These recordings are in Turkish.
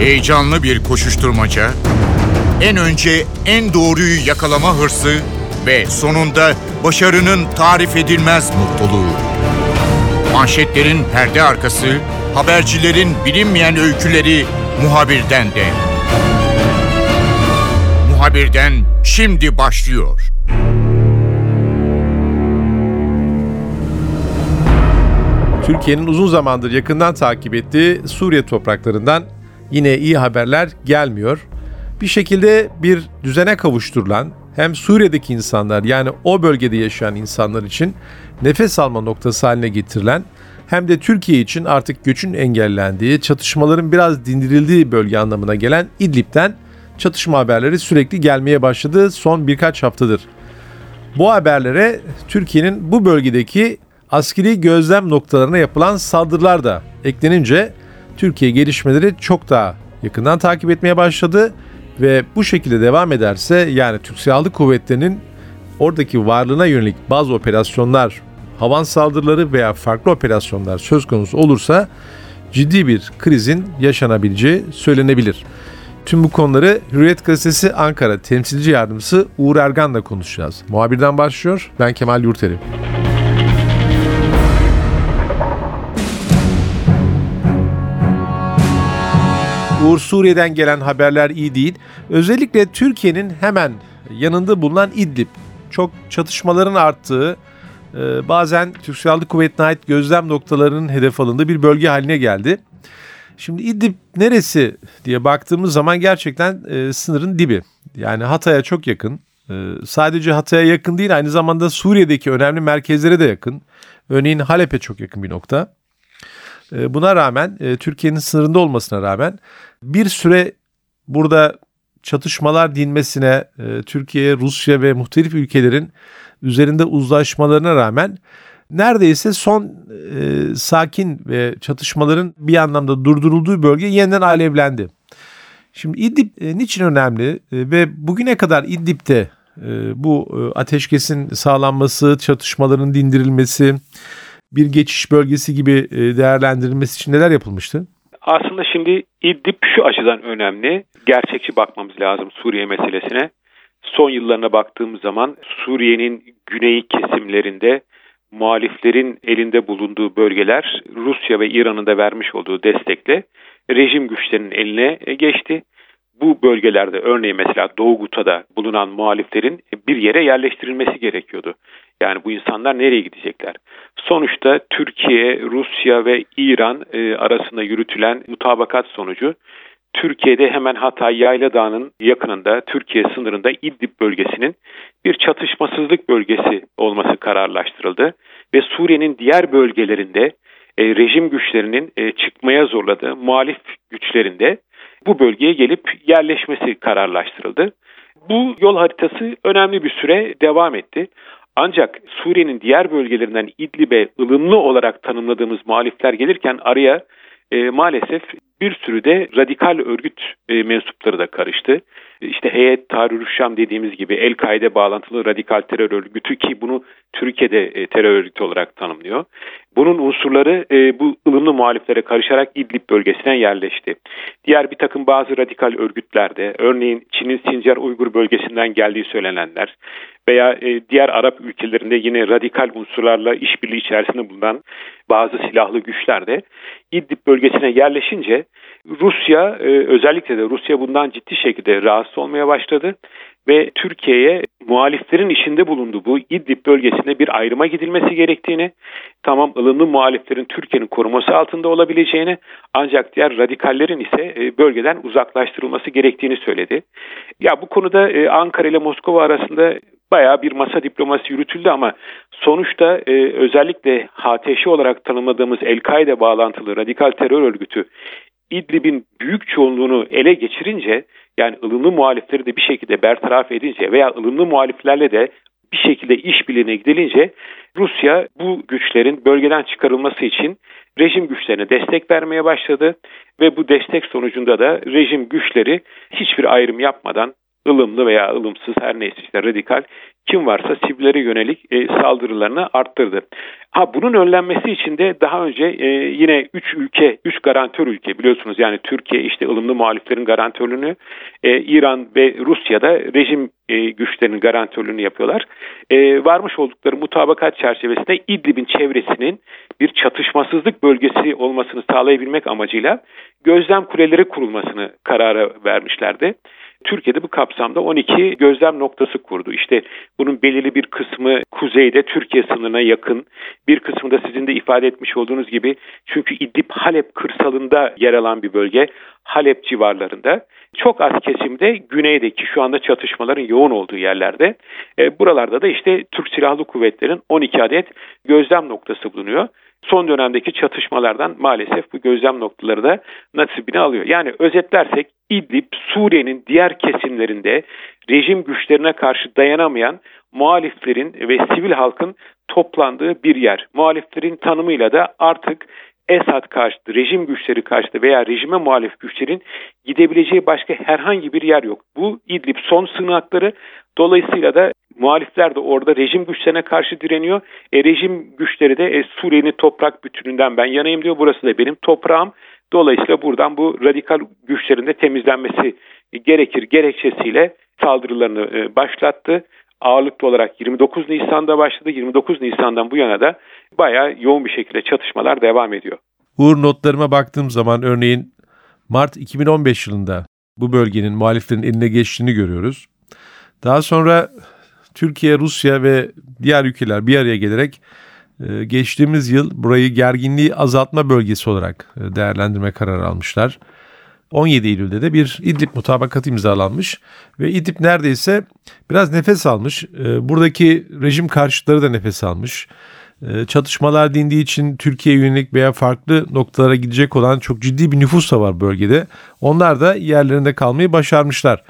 Heyecanlı bir koşuşturmaca, en önce en doğruyu yakalama hırsı ve sonunda başarının tarif edilmez mutluluğu. Manşetlerin perde arkası, habercilerin bilinmeyen öyküleri muhabirden de. Muhabirden şimdi başlıyor. Türkiye'nin uzun zamandır yakından takip ettiği Suriye topraklarından yine iyi haberler gelmiyor. Bir şekilde bir düzene kavuşturulan hem Suriye'deki insanlar yani o bölgede yaşayan insanlar için nefes alma noktası haline getirilen hem de Türkiye için artık göçün engellendiği, çatışmaların biraz dindirildiği bölge anlamına gelen İdlib'den çatışma haberleri sürekli gelmeye başladı son birkaç haftadır. Bu haberlere Türkiye'nin bu bölgedeki askeri gözlem noktalarına yapılan saldırılar da eklenince Türkiye gelişmeleri çok daha yakından takip etmeye başladı ve bu şekilde devam ederse yani Türk Silahlı Kuvvetleri'nin oradaki varlığına yönelik bazı operasyonlar, havan saldırıları veya farklı operasyonlar söz konusu olursa ciddi bir krizin yaşanabileceği söylenebilir. Tüm bu konuları Hürriyet Gazetesi Ankara temsilci yardımcısı Uğur Ergan'la konuşacağız. Muhabirden başlıyor. Ben Kemal Yurteri. Uğur Suriye'den gelen haberler iyi değil. Özellikle Türkiye'nin hemen yanında bulunan İdlib çok çatışmaların arttığı, e, bazen Türk Silahlı Kuvvetine ait gözlem noktalarının hedef alındığı bir bölge haline geldi. Şimdi İdlib neresi diye baktığımız zaman gerçekten e, sınırın dibi. Yani Hatay'a çok yakın. E, sadece Hatay'a yakın değil aynı zamanda Suriye'deki önemli merkezlere de yakın. Örneğin Halep'e çok yakın bir nokta. E, buna rağmen e, Türkiye'nin sınırında olmasına rağmen bir süre burada çatışmalar dinmesine e, Türkiye, Rusya ve muhtelif ülkelerin üzerinde uzlaşmalarına rağmen neredeyse son e, sakin ve çatışmaların bir anlamda durdurulduğu bölge yeniden alevlendi. Şimdi İdlib e, niçin önemli e, ve bugüne kadar İdlib'de e, bu e, ateşkesin sağlanması, çatışmaların dindirilmesi, bir geçiş bölgesi gibi e, değerlendirilmesi için neler yapılmıştı? Aslında şimdi İdlib şu açıdan önemli. Gerçekçi bakmamız lazım Suriye meselesine. Son yıllarına baktığımız zaman Suriye'nin güney kesimlerinde muhaliflerin elinde bulunduğu bölgeler Rusya ve İran'ın da vermiş olduğu destekle rejim güçlerinin eline geçti. Bu bölgelerde örneğin mesela Doğu Guta'da bulunan muhaliflerin bir yere yerleştirilmesi gerekiyordu. Yani bu insanlar nereye gidecekler? Sonuçta Türkiye, Rusya ve İran e, arasında yürütülen mutabakat sonucu Türkiye'de hemen Hatay Yayla Dağı'nın yakınında Türkiye sınırında İdlib bölgesinin bir çatışmasızlık bölgesi olması kararlaştırıldı ve Suriye'nin diğer bölgelerinde e, rejim güçlerinin e, çıkmaya zorladığı muhalif güçlerinde bu bölgeye gelip yerleşmesi kararlaştırıldı. Bu yol haritası önemli bir süre devam etti. Ancak Suriye'nin diğer bölgelerinden İdlib'e ılımlı olarak tanımladığımız muhalifler gelirken araya e, maalesef bir sürü de radikal örgüt e, mensupları da karıştı. İşte Heyet Tahrir Şam dediğimiz gibi El-Kaide bağlantılı radikal terör örgütü ki bunu Türkiye'de e, terör örgütü olarak tanımlıyor. Bunun unsurları e, bu ılımlı muhaliflere karışarak İdlib bölgesine yerleşti. Diğer bir takım bazı radikal örgütlerde örneğin Çin'in Sincar Uygur bölgesinden geldiği söylenenler veya e, diğer Arap ülkelerinde yine radikal unsurlarla işbirliği içerisinde bulunan bazı silahlı güçler de İdlib bölgesine yerleşince Rusya e, özellikle de Rusya bundan ciddi şekilde rahatsız olmaya başladı ve Türkiye'ye muhaliflerin içinde bulunduğu bu İdlib bölgesinde bir ayrıma gidilmesi gerektiğini, tamam ılımlı muhaliflerin Türkiye'nin koruması altında olabileceğini ancak diğer radikallerin ise e, bölgeden uzaklaştırılması gerektiğini söyledi. Ya bu konuda e, Ankara ile Moskova arasında bayağı bir masa diploması yürütüldü ama sonuçta e, özellikle HTŞ olarak tanımladığımız El-Kaide bağlantılı radikal terör örgütü İdlib'in büyük çoğunluğunu ele geçirince yani ılımlı muhalifleri de bir şekilde bertaraf edince veya ılımlı muhaliflerle de bir şekilde işbirliğine gidilince Rusya bu güçlerin bölgeden çıkarılması için rejim güçlerine destek vermeye başladı ve bu destek sonucunda da rejim güçleri hiçbir ayrım yapmadan ılımlı veya ılımsız her neyse işte radikal kim varsa sivillere yönelik e, saldırılarını arttırdı. Ha bunun önlenmesi için de daha önce e, yine 3 ülke, 3 garantör ülke biliyorsunuz yani Türkiye işte ılımlı muhaliflerin garantörlüğünü, e, İran ve Rusya'da rejim e, güçlerinin garantörlüğünü yapıyorlar. E, varmış oldukları mutabakat çerçevesinde İdlib'in çevresinin bir çatışmasızlık bölgesi olmasını sağlayabilmek amacıyla gözlem kuleleri kurulmasını karara vermişlerdi. Türkiye'de bu kapsamda 12 gözlem noktası kurdu. İşte bunun belirli bir kısmı kuzeyde Türkiye sınırına yakın, bir kısmı da sizin de ifade etmiş olduğunuz gibi çünkü İdlib Halep kırsalında yer alan bir bölge, Halep civarlarında. Çok az kesimde güneydeki şu anda çatışmaların yoğun olduğu yerlerde. E, buralarda da işte Türk Silahlı Kuvvetleri'nin 12 adet gözlem noktası bulunuyor son dönemdeki çatışmalardan maalesef bu gözlem noktaları da nasibini alıyor. Yani özetlersek İdlib Suriye'nin diğer kesimlerinde rejim güçlerine karşı dayanamayan muhaliflerin ve sivil halkın toplandığı bir yer. Muhaliflerin tanımıyla da artık Esad karşıtı, rejim güçleri karşıtı veya rejime muhalif güçlerin gidebileceği başka herhangi bir yer yok. Bu İdlib son sığınakları dolayısıyla da muhalifler de orada rejim güçlerine karşı direniyor. E, rejim güçleri de e, Suriye'nin toprak bütününden ben yanayım diyor. Burası da benim toprağım. Dolayısıyla buradan bu radikal güçlerin de temizlenmesi gerekir gerekçesiyle saldırılarını e, başlattı. Ağırlıklı olarak 29 Nisan'da başladı. 29 Nisan'dan bu yana da bayağı yoğun bir şekilde çatışmalar devam ediyor. Uğur notlarıma baktığım zaman örneğin Mart 2015 yılında bu bölgenin muhaliflerin eline geçtiğini görüyoruz. Daha sonra Türkiye, Rusya ve diğer ülkeler bir araya gelerek e, geçtiğimiz yıl burayı gerginliği azaltma bölgesi olarak e, değerlendirme kararı almışlar. 17 Eylül'de de bir İdlib mutabakatı imzalanmış ve İdlib neredeyse biraz nefes almış. E, buradaki rejim karşıtları da nefes almış. Çatışmalar dindiği için Türkiye'ye yönelik veya farklı noktalara gidecek olan çok ciddi bir nüfus da var bölgede. Onlar da yerlerinde kalmayı başarmışlar.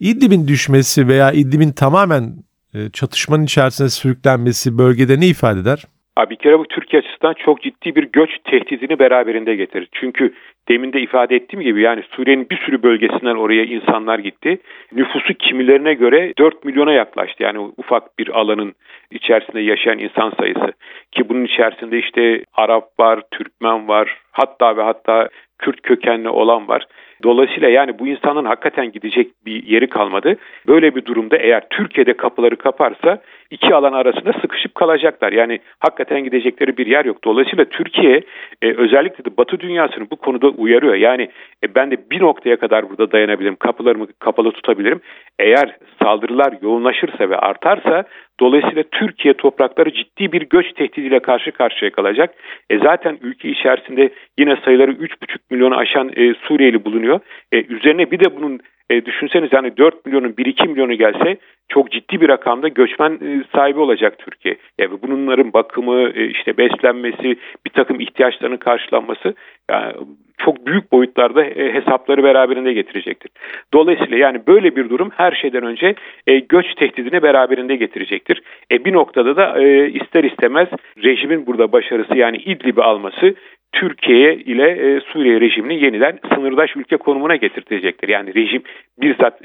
İdlib'in düşmesi veya İdlib'in tamamen çatışmanın içerisine sürüklenmesi bölgede ne ifade eder? Abi bir kere bu Türkiye açısından çok ciddi bir göç tehdidini beraberinde getirir. Çünkü demin de ifade ettiğim gibi yani Suriye'nin bir sürü bölgesinden oraya insanlar gitti. Nüfusu kimilerine göre 4 milyona yaklaştı. Yani ufak bir alanın içerisinde yaşayan insan sayısı. Ki bunun içerisinde işte Arap var, Türkmen var, hatta ve hatta Kürt kökenli olan var. Dolayısıyla yani bu insanın hakikaten gidecek bir yeri kalmadı. Böyle bir durumda eğer Türkiye'de kapıları kaparsa iki alan arasında sıkışıp kalacaklar. Yani hakikaten gidecekleri bir yer yok. Dolayısıyla Türkiye e, özellikle de Batı dünyasını bu konuda uyarıyor. Yani e, ben de bir noktaya kadar burada dayanabilirim. Kapılarımı kapalı tutabilirim. Eğer saldırılar yoğunlaşırsa ve artarsa Dolayısıyla Türkiye toprakları ciddi bir göç tehdidiyle karşı karşıya kalacak. E zaten ülke içerisinde yine sayıları 3,5 milyonu aşan e, Suriyeli bulunuyor. E, üzerine bir de bunun e, düşünseniz yani 4 milyonun 1-2 milyonu gelse çok ciddi bir rakamda göçmen e, sahibi olacak Türkiye. Yani bunların bakımı, e, işte beslenmesi, bir takım ihtiyaçlarının karşılanması yani çok büyük boyutlarda e, hesapları beraberinde getirecektir. Dolayısıyla yani böyle bir durum her şeyden önce e, göç tehdidini beraberinde getirecektir. E, bir noktada da e, ister istemez rejimin burada başarısı yani İdlib'i alması Türkiye ile e, Suriye rejimini yeniden sınırdaş ülke konumuna getirtecektir. Yani rejim bizzat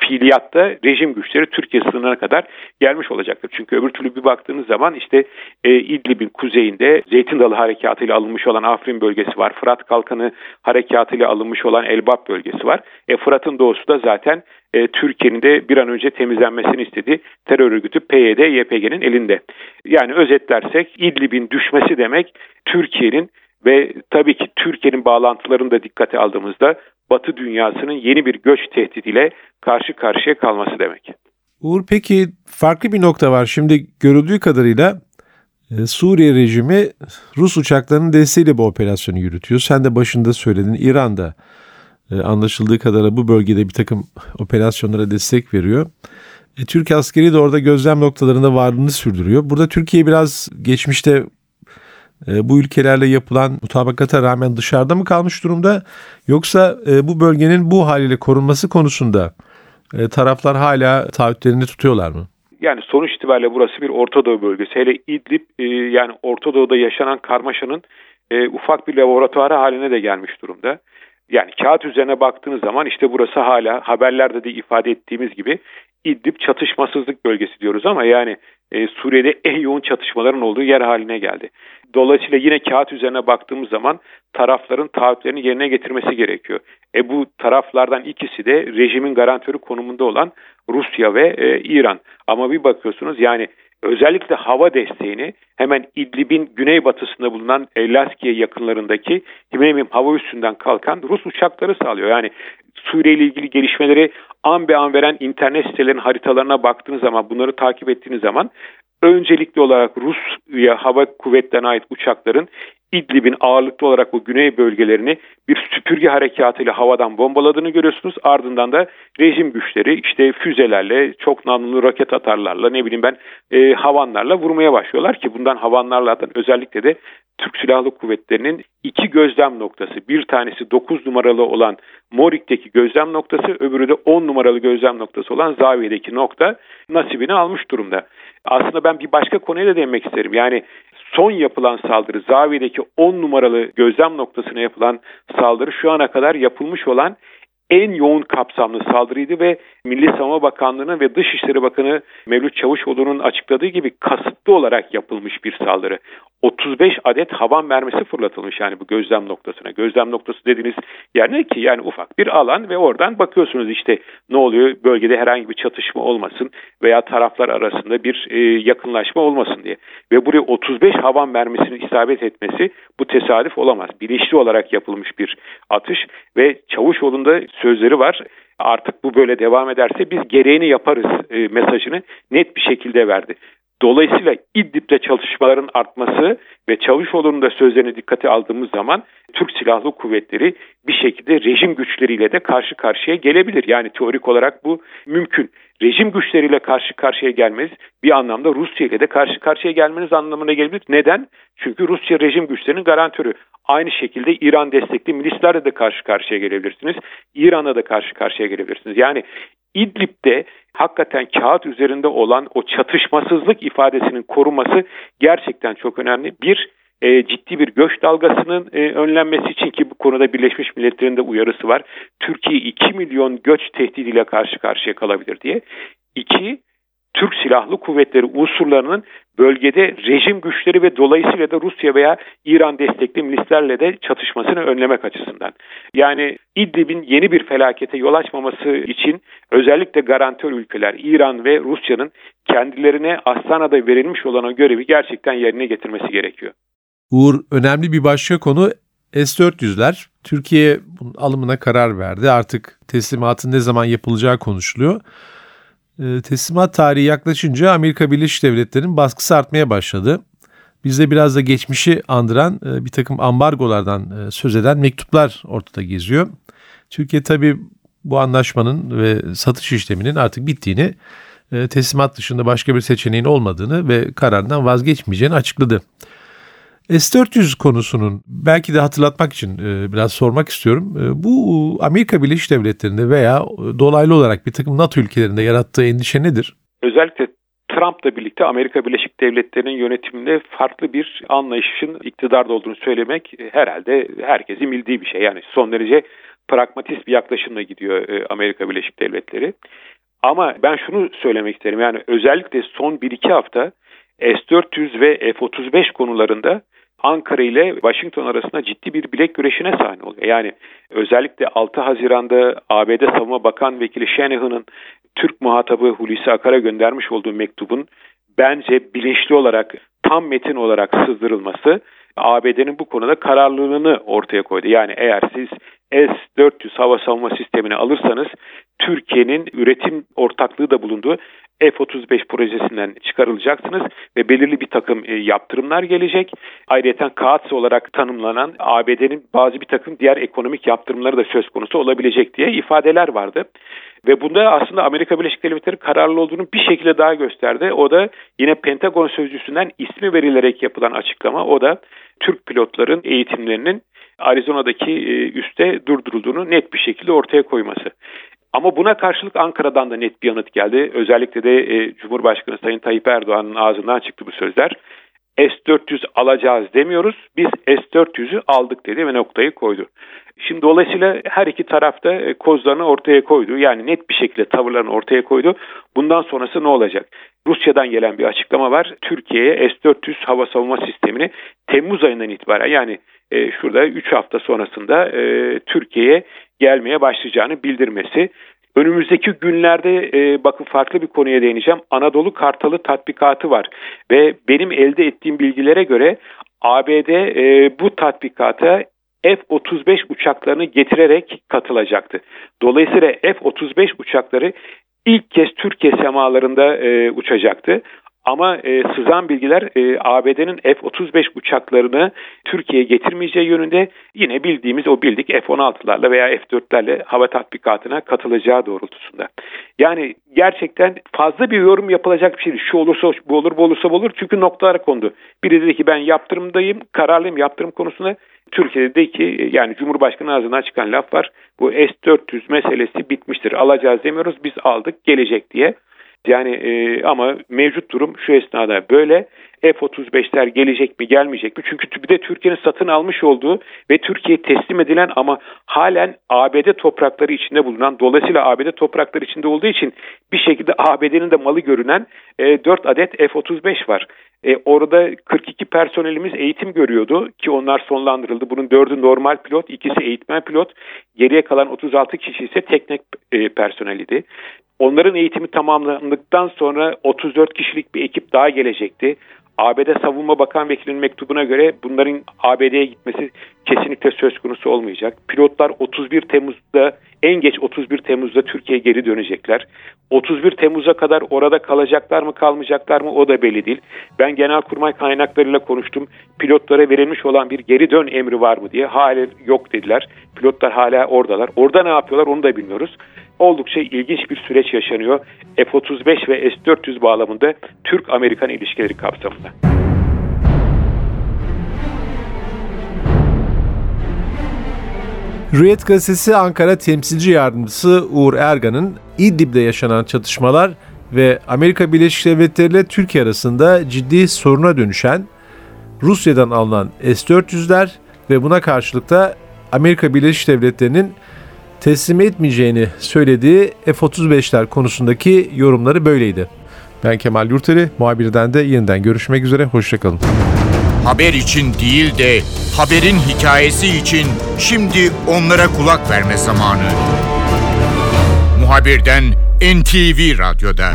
fiiliyatta rejim güçleri Türkiye sınırına kadar gelmiş olacaktır. Çünkü öbür türlü bir baktığınız zaman işte e, İdlib'in kuzeyinde Zeytin Dalı Harekatı ile alınmış olan Afrin bölgesi var. Fırat Kalkanı Harekatı ile alınmış olan Elbap bölgesi var. E, Fırat'ın doğusu da zaten e, Türkiye'nin de bir an önce temizlenmesini istediği terör örgütü PYD, YPG'nin elinde. Yani özetlersek İdlib'in düşmesi demek Türkiye'nin ve tabii ki Türkiye'nin bağlantılarını da dikkate aldığımızda Batı dünyasının yeni bir göç tehdidiyle karşı karşıya kalması demek. Uğur peki farklı bir nokta var. Şimdi görüldüğü kadarıyla e, Suriye rejimi Rus uçaklarının desteğiyle bu operasyonu yürütüyor. Sen de başında söyledin İran'da e, anlaşıldığı kadarıyla bu bölgede bir takım operasyonlara destek veriyor. E, Türk askeri de orada gözlem noktalarında varlığını sürdürüyor. Burada Türkiye biraz geçmişte bu ülkelerle yapılan mutabakata rağmen dışarıda mı kalmış durumda yoksa e, bu bölgenin bu haliyle korunması konusunda e, taraflar hala taahhütlerini tutuyorlar mı? Yani sonuç itibariyle burası bir Orta Doğu bölgesi. Hele İdlib yani Orta Doğu'da yaşanan karmaşanın ufak bir laboratuvarı haline de gelmiş durumda. Yani kağıt üzerine baktığınız zaman işte burası hala haberlerde de ifade ettiğimiz gibi İdlib çatışmasızlık bölgesi diyoruz ama yani e, Suriye'de en yoğun çatışmaların olduğu yer haline geldi. Dolayısıyla yine kağıt üzerine baktığımız zaman tarafların taahhütlerini yerine getirmesi gerekiyor. E bu taraflardan ikisi de rejimin garantörü konumunda olan Rusya ve e, İran. Ama bir bakıyorsunuz yani özellikle hava desteğini hemen İdlib'in güneybatısında bulunan e, Laskiye yakınlarındaki Himeyim hava üssünden kalkan Rus uçakları sağlıyor. Yani Suriye ile ilgili gelişmeleri an be an veren internet sitelerinin haritalarına baktığınız zaman bunları takip ettiğiniz zaman öncelikli olarak Rusya hava kuvvetlerine ait uçakların İdlib'in ağırlıklı olarak bu güney bölgelerini bir süpürge harekatıyla havadan bombaladığını görüyorsunuz. Ardından da rejim güçleri işte füzelerle, çok namlulu roket atarlarla, ne bileyim ben e, havanlarla vurmaya başlıyorlar ki bundan havanlarlardan özellikle de Türk Silahlı Kuvvetleri'nin iki gözlem noktası. Bir tanesi 9 numaralı olan Morik'teki gözlem noktası, öbürü de 10 numaralı gözlem noktası olan Zaviye'deki nokta nasibini almış durumda. Aslında ben bir başka konuya da değinmek isterim. Yani son yapılan saldırı Zaviye'deki 10 numaralı gözlem noktasına yapılan saldırı şu ana kadar yapılmış olan en yoğun kapsamlı saldırıydı ve Milli Savunma Bakanlığı'nın ve Dışişleri Bakanı Mevlüt Çavuşoğlu'nun açıkladığı gibi kasıtlı olarak yapılmış bir saldırı. 35 adet havan mermisi fırlatılmış yani bu gözlem noktasına. Gözlem noktası dediğiniz yer ne ki? Yani ufak bir alan ve oradan bakıyorsunuz işte ne oluyor bölgede herhangi bir çatışma olmasın veya taraflar arasında bir e, yakınlaşma olmasın diye. Ve buraya 35 havan mermisinin isabet etmesi bu tesadüf olamaz. Bilinçli olarak yapılmış bir atış ve Çavuşoğlu'nda sözleri var artık bu böyle devam ederse biz gereğini yaparız e, mesajını net bir şekilde verdi. Dolayısıyla İdlib'de çalışmaların artması ve Çavuşoğlu'nun da sözlerini dikkate aldığımız zaman Türk Silahlı Kuvvetleri bir şekilde rejim güçleriyle de karşı karşıya gelebilir. Yani teorik olarak bu mümkün. Rejim güçleriyle karşı karşıya gelmeniz bir anlamda Rusya ile de karşı karşıya gelmeniz anlamına gelebilir. Neden? Çünkü Rusya rejim güçlerinin garantörü. Aynı şekilde İran destekli milislerle de karşı karşıya gelebilirsiniz. İran'a da karşı karşıya gelebilirsiniz. Yani İdlib'de hakikaten kağıt üzerinde olan o çatışmasızlık ifadesinin korunması gerçekten çok önemli. Bir, e, ciddi bir göç dalgasının e, önlenmesi için ki bu konuda Birleşmiş Milletler'in de uyarısı var. Türkiye 2 milyon göç tehdidiyle karşı karşıya kalabilir diye. İki, Türk Silahlı Kuvvetleri unsurlarının bölgede rejim güçleri ve dolayısıyla da Rusya veya İran destekli milislerle de çatışmasını önlemek açısından. Yani İdlib'in yeni bir felakete yol açmaması için özellikle garantör ülkeler İran ve Rusya'nın kendilerine Astana'da verilmiş olan o görevi gerçekten yerine getirmesi gerekiyor. Uğur önemli bir başka konu S-400'ler. Türkiye bunun alımına karar verdi. Artık teslimatın ne zaman yapılacağı konuşuluyor. E, teslimat tarihi yaklaşınca Amerika Birleşik Devletleri'nin baskısı artmaya başladı. Bizde biraz da geçmişi andıran e, bir takım ambargolardan e, söz eden mektuplar ortada geziyor. Türkiye tabii bu anlaşmanın ve satış işleminin artık bittiğini, e, teslimat dışında başka bir seçeneğin olmadığını ve kararından vazgeçmeyeceğini açıkladı. S-400 konusunun belki de hatırlatmak için e, biraz sormak istiyorum. E, bu Amerika Birleşik Devletleri'nde veya dolaylı olarak bir takım NATO ülkelerinde yarattığı endişe nedir? Özellikle Trump'la birlikte Amerika Birleşik Devletleri'nin yönetiminde farklı bir anlayışın iktidarda olduğunu söylemek herhalde herkesin bildiği bir şey. Yani son derece pragmatist bir yaklaşımla gidiyor e, Amerika Birleşik Devletleri. Ama ben şunu söylemek isterim. Yani özellikle son 1-2 hafta S-400 ve F-35 konularında Ankara ile Washington arasında ciddi bir bilek güreşine sahne oluyor. Yani özellikle 6 Haziran'da ABD Savunma Bakan Vekili Shanahan'ın Türk muhatabı Hulusi Akar'a göndermiş olduğu mektubun bence bilinçli olarak tam metin olarak sızdırılması ABD'nin bu konuda kararlılığını ortaya koydu. Yani eğer siz S-400 hava savunma sistemini alırsanız Türkiye'nin üretim ortaklığı da bulunduğu F-35 projesinden çıkarılacaksınız ve belirli bir takım e, yaptırımlar gelecek. Ayrıca KAATS olarak tanımlanan ABD'nin bazı bir takım diğer ekonomik yaptırımları da söz konusu olabilecek diye ifadeler vardı. Ve bunda aslında Amerika Birleşik Devletleri kararlı olduğunu bir şekilde daha gösterdi. O da yine Pentagon sözcüsünden ismi verilerek yapılan açıklama. O da Türk pilotların eğitimlerinin Arizona'daki e, üste durdurulduğunu net bir şekilde ortaya koyması. Ama buna karşılık Ankara'dan da net bir yanıt geldi. Özellikle de e, Cumhurbaşkanı Sayın Tayyip Erdoğan'ın ağzından çıktı bu sözler. S-400 alacağız demiyoruz. Biz S-400'ü aldık dedi ve noktayı koydu. Şimdi dolayısıyla her iki tarafta e, kozlarını ortaya koydu. Yani net bir şekilde tavırlarını ortaya koydu. Bundan sonrası ne olacak? Rusya'dan gelen bir açıklama var. Türkiye'ye S-400 hava savunma sistemini Temmuz ayından itibaren yani e, şurada 3 hafta sonrasında e, Türkiye'ye gelmeye başlayacağını bildirmesi. Önümüzdeki günlerde e, bakın farklı bir konuya değineceğim. Anadolu Kartalı tatbikatı var ve benim elde ettiğim bilgilere göre ABD e, bu tatbikata F-35 uçaklarını getirerek katılacaktı. Dolayısıyla F-35 uçakları ilk kez Türkiye semalarında e, uçacaktı. Ama e, sızan bilgiler e, ABD'nin F-35 uçaklarını Türkiye'ye getirmeyeceği yönünde yine bildiğimiz o bildik F-16'larla veya F-4'lerle hava tatbikatına katılacağı doğrultusunda. Yani gerçekten fazla bir yorum yapılacak bir şey değil. Şu olursa bu olur, bu olursa bu olur. Çünkü noktalara kondu. Biri dedi ki ben yaptırımdayım, kararlıyım yaptırım konusunda. Türkiye'de de ki yani Cumhurbaşkanı ağzından çıkan laf var. Bu S-400 meselesi bitmiştir. Alacağız demiyoruz biz aldık gelecek diye. Yani e, ama mevcut durum şu esnada böyle. F-35'ler gelecek mi gelmeyecek mi? Çünkü bir de Türkiye'nin satın almış olduğu ve Türkiye'ye teslim edilen ama halen ABD toprakları içinde bulunan dolayısıyla ABD toprakları içinde olduğu için bir şekilde ABD'nin de malı görünen e, 4 adet F-35 var. E, orada 42 personelimiz eğitim görüyordu ki onlar sonlandırıldı. Bunun 4'ü normal pilot, ikisi eğitmen pilot. Geriye kalan 36 kişi ise teknik e, personeliydi. Onların eğitimi tamamlandıktan sonra 34 kişilik bir ekip daha gelecekti. ABD Savunma Bakan Vekilinin mektubuna göre bunların ABD'ye gitmesi kesinlikle söz konusu olmayacak. Pilotlar 31 Temmuz'da en geç 31 Temmuz'da Türkiye'ye geri dönecekler. 31 Temmuz'a kadar orada kalacaklar mı kalmayacaklar mı o da belli değil. Ben genelkurmay kaynaklarıyla konuştum. Pilotlara verilmiş olan bir geri dön emri var mı diye. Hala yok dediler. Pilotlar hala oradalar. Orada ne yapıyorlar onu da bilmiyoruz oldukça ilginç bir süreç yaşanıyor. F-35 ve S-400 bağlamında Türk-Amerikan ilişkileri kapsamında. Hürriyet Gazetesi Ankara temsilci yardımcısı Uğur Ergan'ın İdlib'de yaşanan çatışmalar ve Amerika Birleşik Devletleri ile Türkiye arasında ciddi soruna dönüşen Rusya'dan alınan S-400'ler ve buna karşılık da Amerika Birleşik Devletleri'nin teslim etmeyeceğini söylediği F-35'ler konusundaki yorumları böyleydi. Ben Kemal Yurteri, muhabirden de yeniden görüşmek üzere, hoşçakalın. Haber için değil de haberin hikayesi için şimdi onlara kulak verme zamanı. Muhabirden NTV Radyo'da.